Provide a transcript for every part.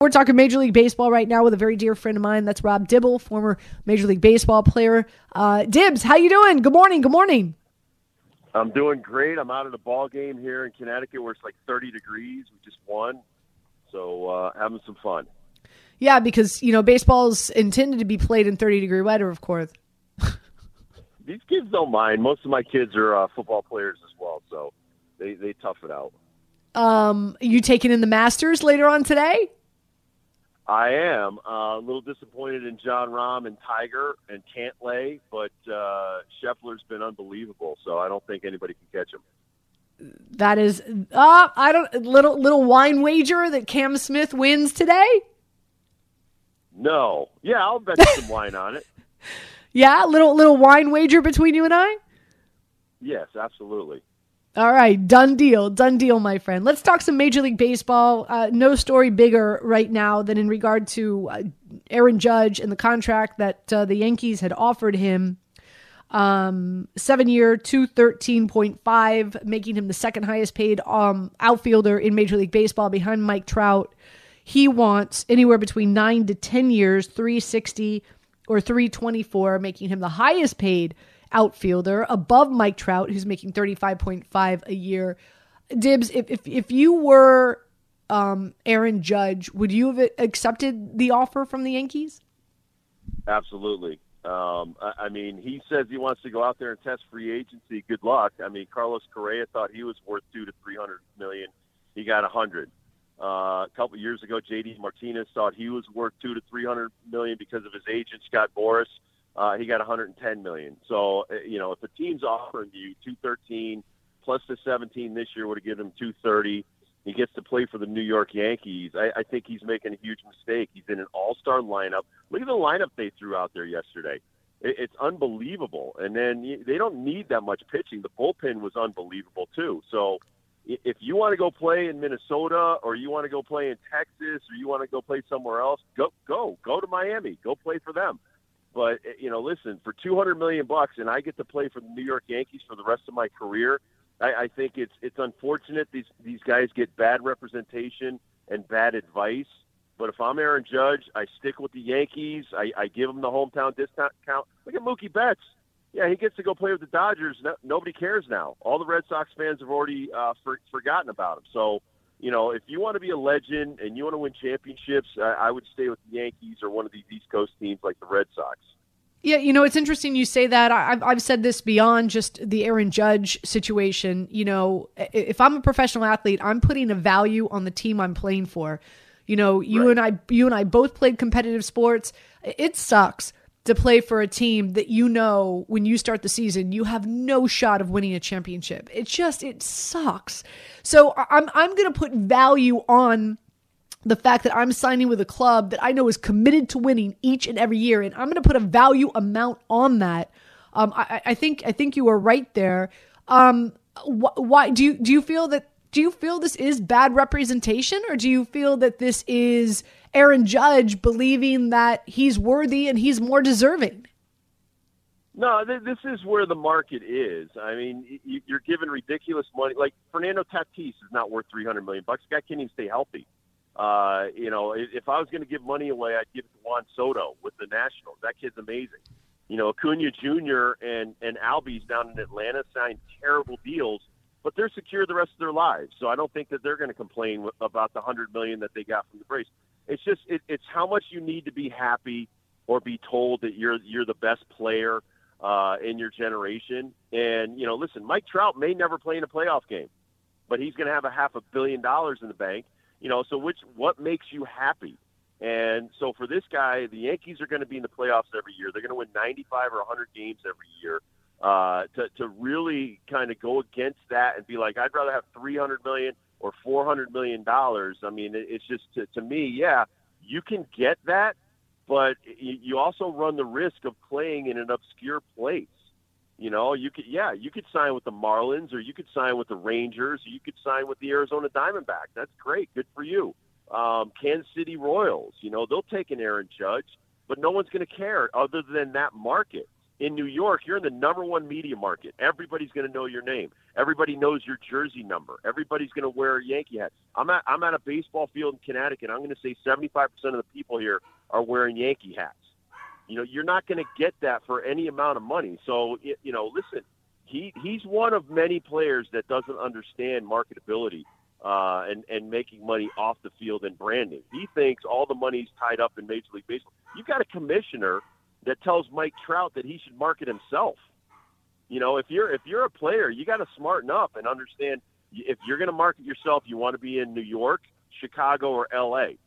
We're talking Major League Baseball right now with a very dear friend of mine. That's Rob Dibble, former Major League Baseball player. Uh, Dibs, how you doing? Good morning. Good morning. I'm doing great. I'm out at a ball game here in Connecticut where it's like 30 degrees. We just won, so uh, having some fun. Yeah, because you know baseball's intended to be played in 30 degree weather, of course. These kids don't mind. Most of my kids are uh, football players as well, so they they tough it out. Um, you taking in the Masters later on today? I am uh, a little disappointed in Jon Rahm and Tiger and Cantlay, but uh, Scheffler's been unbelievable. So I don't think anybody can catch him. That is, uh, I don't little little wine wager that Cam Smith wins today. No, yeah, I'll bet some wine on it. Yeah, little little wine wager between you and I. Yes, absolutely. All right, done deal, done deal, my friend. Let's talk some Major League Baseball. Uh, no story bigger right now than in regard to uh, Aaron Judge and the contract that uh, the Yankees had offered him. Um, seven year, two thirteen point five, making him the second highest paid um, outfielder in Major League Baseball behind Mike Trout. He wants anywhere between nine to ten years, three sixty or three twenty four, making him the highest paid outfielder above Mike Trout, who's making 35.5 a year. Dibs, if, if, if you were um, Aaron Judge, would you have accepted the offer from the Yankees? Absolutely. Um, I, I mean, he says he wants to go out there and test free agency. Good luck. I mean, Carlos Correa thought he was worth two to three hundred million. He got a hundred. Uh, a couple years ago, JD Martinez thought he was worth two to three hundred million because of his agent Scott Boras. Uh, he got 110 million. So uh, you know, if a team's offering you 213 plus the 17 this year would have given him 230. He gets to play for the New York Yankees. I, I think he's making a huge mistake. He's in an all-star lineup. Look at the lineup they threw out there yesterday. It, it's unbelievable. And then they don't need that much pitching. The bullpen was unbelievable too. So if you want to go play in Minnesota or you want to go play in Texas or you want to go play somewhere else, go go go to Miami. Go play for them. But eh, you know, listen, for two hundred million bucks, and I get to play for the New York Yankees for the rest of my career. I, I think it's it's unfortunate these these guys get bad representation and bad advice. But if I'm Aaron Judge, I stick with the Yankees. I, I give them the hometown discount. Look at Mookie Betts. Yeah, he gets to go play with the Dodgers. No, nobody cares now. All the Red Sox fans have already uh, for, forgotten about him. So you know, if you want to be a legend and you want to win championships, I, I would stay with the Yankees or one of these East Coast teams like the Red Sox. Yeah, you know, it's interesting you say that. I've, I've said this beyond just the Aaron Judge situation. You know, if I'm a professional athlete, I'm putting a value on the team I'm playing for. You know, you right. and I, you and I both played competitive sports. It sucks to play for a team that you know when you start the season you have no shot of winning a championship. It just it sucks. So I'm I'm going to put value on the fact that I'm signing with a club that I know is committed to winning each and every year, and I'm going to put a value amount on that. Um, I, I think I think you are right there. Um, wh- why do you do you feel that do you feel this is bad representation, or do you feel that this is Aaron Judge believing that he's worthy and he's more deserving? No, this is where the market is. I mean, you're giving ridiculous money. Like Fernando Tatis is not worth 300 million bucks. Guy can't even stay healthy. Uh, you know, if I was going to give money away, I'd give it to Juan Soto with the Nationals. That kid's amazing. You know, Acuna Jr. and and Albies down in Atlanta signed terrible deals but they're secure the rest of their lives. So I don't think that they're going to complain about the hundred million that they got from the Braves. It's just it, it's how much you need to be happy or be told that you're you're the best player uh, in your generation. And you know, listen, Mike Trout may never play in a playoff game, but he's going to have a half a billion dollars in the bank. You know, so which what makes you happy? And so for this guy, the Yankees are going to be in the playoffs every year. They're going to win 95 or 100 games every year uh, to to really kind of go against that and be like, I'd rather have three hundred million or four hundred million dollars. I mean, it's just to, to me, yeah, you can get that, but you also run the risk of playing in an obscure place. You know, you could, yeah, you could sign with the Marlins, or you could sign with the Rangers, or you could sign with the Arizona Diamondbacks. That's great, good for you. Um, Kansas City Royals, you know, they'll take an Aaron Judge, but no one's going to care other than that market. In New York, you're in the number one media market. Everybody's going to know your name. Everybody knows your jersey number. Everybody's going to wear a Yankee hat. I'm at I'm at a baseball field in Connecticut. I'm going to say 75% of the people here are wearing Yankee hats. You know, you're not going to get that for any amount of money. So, you know, listen, he he's one of many players that doesn't understand marketability uh, and and making money off the field and branding. He thinks all the money's tied up in Major League Baseball. You've got a commissioner that tells Mike Trout that he should market himself. You know, if you're if you're a player, you got to smarten up and understand if you're going to market yourself, you want to be in New York, Chicago, or L.A.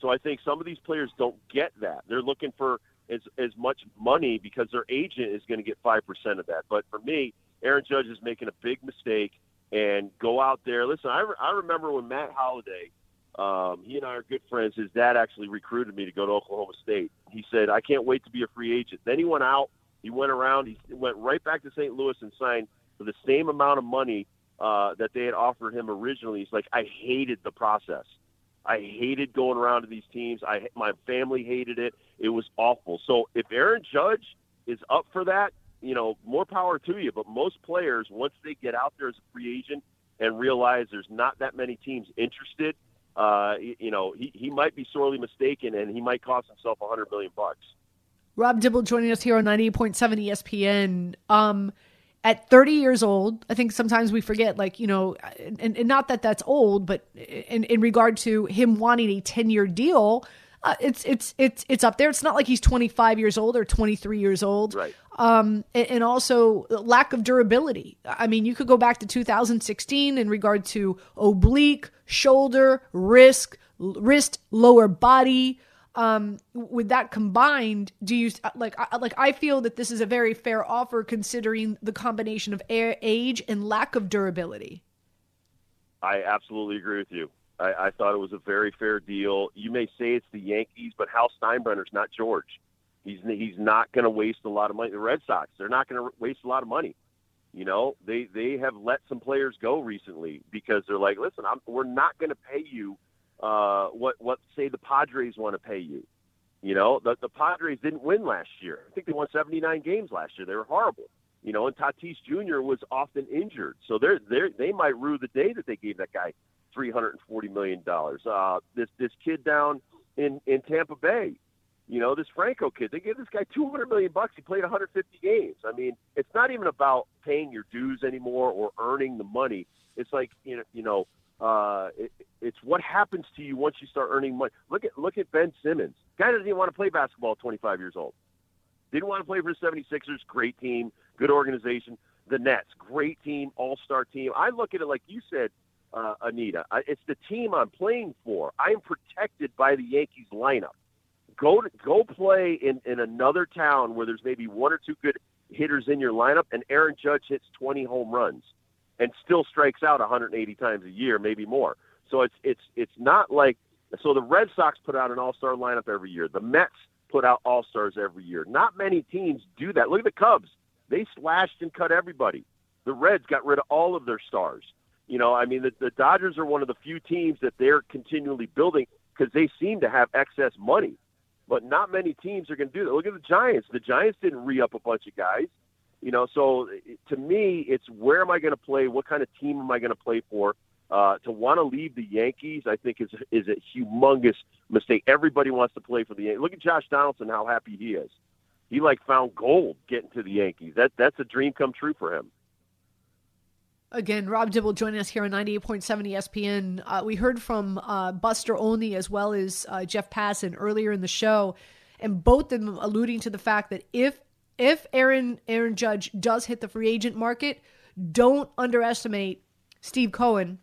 So I think some of these players don't get that. They're looking for as as much money because their agent is going to get five percent of that. But for me, Aaron Judge is making a big mistake and go out there. Listen, I, re- I remember when Matt Holliday, um, he and I are good friends. His dad actually recruited me to go to Oklahoma State. He said, I can't wait to be a free agent. Then he went out, he went around, he went right back to St. Louis and signed for the same amount of money uh, that they had offered him originally. He's like, I hated the process. I hated going around to these teams. I my family hated it. It was awful. So if Aaron Judge is up for that, you know, more power to you. But most players, once they get out there as a free agent and realize there's not that many teams interested, uh, you know, he, he might be sorely mistaken, and he might cost himself a hundred million bucks. Rob Dibble joining us here on 98.7 ESPN. Um, at 30 years old, I think sometimes we forget, like, you know, and, and not that that's old, but in, in regard to him wanting a 10 year deal, uh, it's it's it's it's up there. It's not like he's 25 years old or 23 years old. Right. Um, and, also lack of durability. I mean, you could go back to 2016 in regard to oblique, shoulder, wrist, wrist, lower body. Um, with that combined, do you like like I feel that this is a very fair offer considering the combination of age and lack of durability. I absolutely agree with you. I, I thought it was a very fair deal. You may say it's the Yankees, but Hal Steinbrenner's not George. He's he's not going to waste a lot of money. The Red Sox, they're not going to waste a lot of money. You know, they they have let some players go recently because they're like, listen, I'm, we're not going to pay you uh, what what say the Padres want to pay you. You know, the the Padres didn't win last year. I think they won 79 games last year. They were horrible. You know, and Tatis Jr. was often injured, so they're they they might rue the day that they gave that guy three hundred and forty million dollars. Uh, this this kid down in in Tampa Bay, you know, this Franco kid, they gave this guy two hundred million bucks. He played one hundred fifty games. I mean, it's not even about paying your dues anymore or earning the money. It's like you know, you know, uh, it, it's what happens to you once you start earning money. Look at look at Ben Simmons. Guy doesn't even want to play basketball at 25 years old. Didn't want to play for the 76ers. Great team, good organization. The Nets, great team, all-star team. I look at it like you said uh, Anita. I, it's the team I'm playing for. I'm protected by the Yankees lineup. Go to, go play in, in another town where there's maybe one or two good hitters in your lineup, and Aaron Judge hits 20 home runs and still strikes out 180 times a year, maybe more. So it's it's it's not like so the Red Sox put out an all-star lineup every year. The Mets put out all-stars every year. Not many teams do that. Look at the Cubs. They slashed and cut everybody. The Reds got rid of all of their stars. You know, I mean, the, the Dodgers are one of the few teams that they're continually building because they seem to have excess money. But not many teams are going to do that. Look at the Giants. The Giants didn't re up a bunch of guys. You know, so to me, it's where am I going to play? What kind of team am I going to play for? Uh, to want to leave the Yankees, I think is is a humongous mistake. Everybody wants to play for the Yankees. Look at Josh Donaldson, how happy he is. He like found gold getting to the Yankees. That that's a dream come true for him. Again, Rob Dibble joining us here on 98.7 ESPN. Uh, we heard from uh, Buster Olney as well as uh, Jeff Passan earlier in the show, and both of them alluding to the fact that if if Aaron Aaron Judge does hit the free agent market, don't underestimate Steve Cohen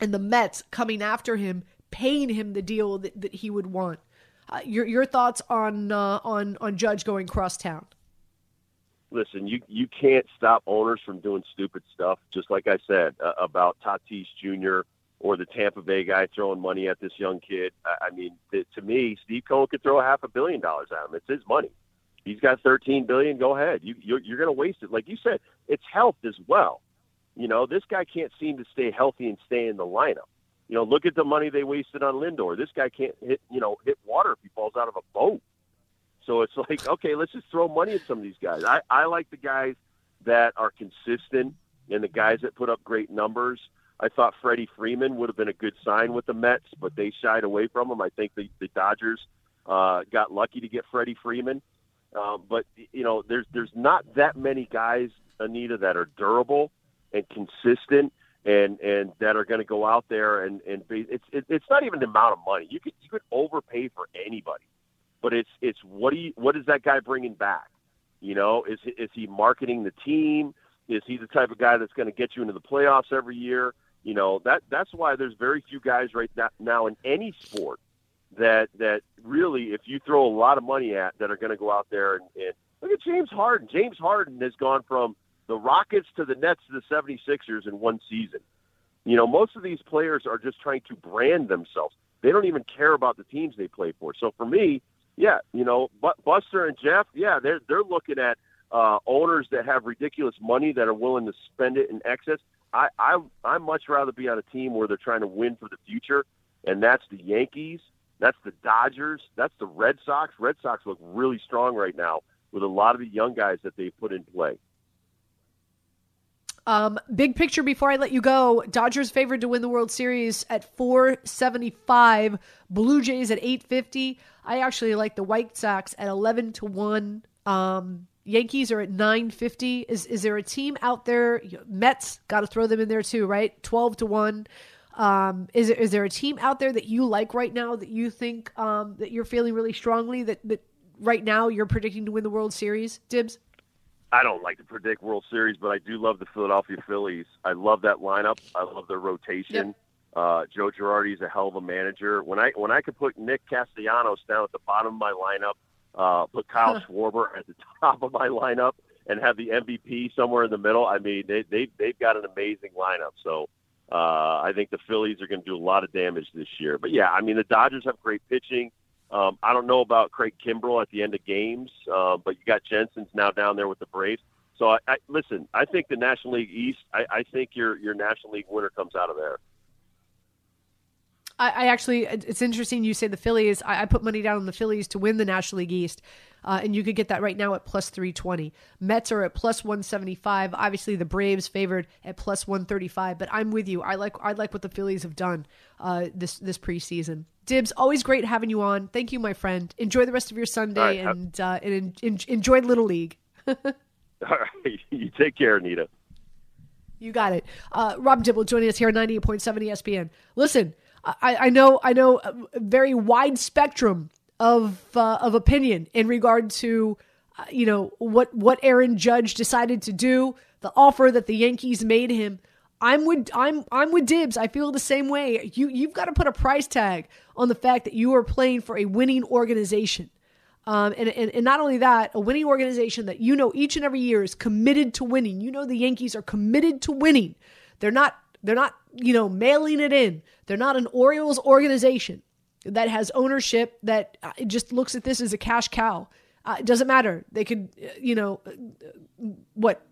and the Mets coming after him, paying him the deal that, that he would want. Uh, your your thoughts on uh, on on Judge going cross town? Listen, you you can't stop owners from doing stupid stuff. Just like I said uh, about Tatis Jr. or the Tampa Bay guy throwing money at this young kid. I, I mean, to, to me, Steve Cohen could throw a half a billion dollars at him. It's his money. He's got 13 billion. Go ahead. You you're, you're going to waste it. Like you said, it's health as well. You know, this guy can't seem to stay healthy and stay in the lineup. You know, look at the money they wasted on Lindor. This guy can't hit, you know, hit water if he falls out of a boat. So it's like, okay, let's just throw money at some of these guys. I, I like the guys that are consistent and the guys that put up great numbers. I thought Freddie Freeman would have been a good sign with the Mets, but they shied away from him. I think the, the Dodgers uh, got lucky to get Freddie Freeman. Um, but you know, there's there's not that many guys, Anita, that are durable and consistent and and that are going to go out there and and be, it's it, it's not even the amount of money you could you could overpay for anybody, but it's it's what do you what is that guy bringing back? You know, is is he marketing the team? Is he the type of guy that's going to get you into the playoffs every year? You know that that's why there's very few guys right now in any sport that that really, if you throw a lot of money at, that are going to go out there and, and look at James Harden. James Harden has gone from the Rockets to the Nets to the 76ers in one season. You know, most of these players are just trying to brand themselves. They don't even care about the teams they play for. So for me, yeah, you know, Buster and Jeff, yeah, they're they're looking at uh, owners that have ridiculous money that are willing to spend it in excess. I I I much rather be on a team where they're trying to win for the future, and that's the Yankees, that's the Dodgers, that's the Red Sox. Red Sox look really strong right now with a lot of the young guys that they put in play. Um, big picture before I let you go Dodgers favored to win the World Series at 475, Blue Jays at 850. I actually like the White Sox at 11 to 1. Um, Yankees are at 950. Is is there a team out there? Mets got to throw them in there too, right? 12 to 1. Um, is is there a team out there that you like right now that you think um, that you're feeling really strongly that that right now you're predicting to win the World Series? Dibs. I don't like to predict World Series, but I do love the Philadelphia Phillies. I love that lineup. I love their rotation. Yep. Uh, Joe Girardi is a hell of a manager. When I when I could put Nick Castellanos down at the bottom of my lineup, uh, put Kyle Schwarber at the top of my lineup, and have the MVP somewhere in the middle, I mean they they they've got an amazing lineup. So uh, I think the Phillies are going to do a lot of damage this year. But yeah, I mean the Dodgers have great pitching. Um, I don't know about Craig Kimbrel at the end of games, uh, but you got Jansen's now down there with the Braves. So I, I listen. I think the National League East. I, I think your your National League winner comes out of there. I, I actually, it's interesting you say the Phillies. I, I, put money down on the Phillies to win the National League East, uh, and you could get that right now at plus three twenty. Mets are at plus one seventy five. Obviously, the Braves favored at plus one thirty five. But I'm with you. I like I like what the Phillies have done uh, this this preseason. Dibs, always great having you on. Thank you, my friend. Enjoy the rest of your Sunday right, and uh, and en- enjoy Little League. All right, you take care, Anita. You got it. Uh, Rob Dibble joining us here on 98.7 ESPN. Listen, I, I know I know a very wide spectrum of uh, of opinion in regard to uh, you know what what Aaron Judge decided to do, the offer that the Yankees made him. I'm with I'm I'm with Dibs. I feel the same way. You you've got to put a price tag on the fact that you are playing for a winning organization. Um, and, and, and not only that, a winning organization that you know each and every year is committed to winning. You know the Yankees are committed to winning. They're not they're not you know mailing it in. They're not an Orioles organization that has ownership that uh, just looks at this as a cash cow. Uh, it doesn't matter. They could uh, you know uh, what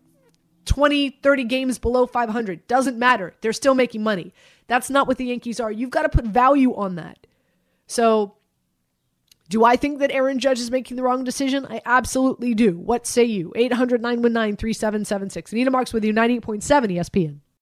20, 30 games below 500. Doesn't matter. They're still making money. That's not what the Yankees are. You've got to put value on that. So, do I think that Aaron Judge is making the wrong decision? I absolutely do. What say you? 800 919 3776. Anita Marks with you, 98.7 ESPN.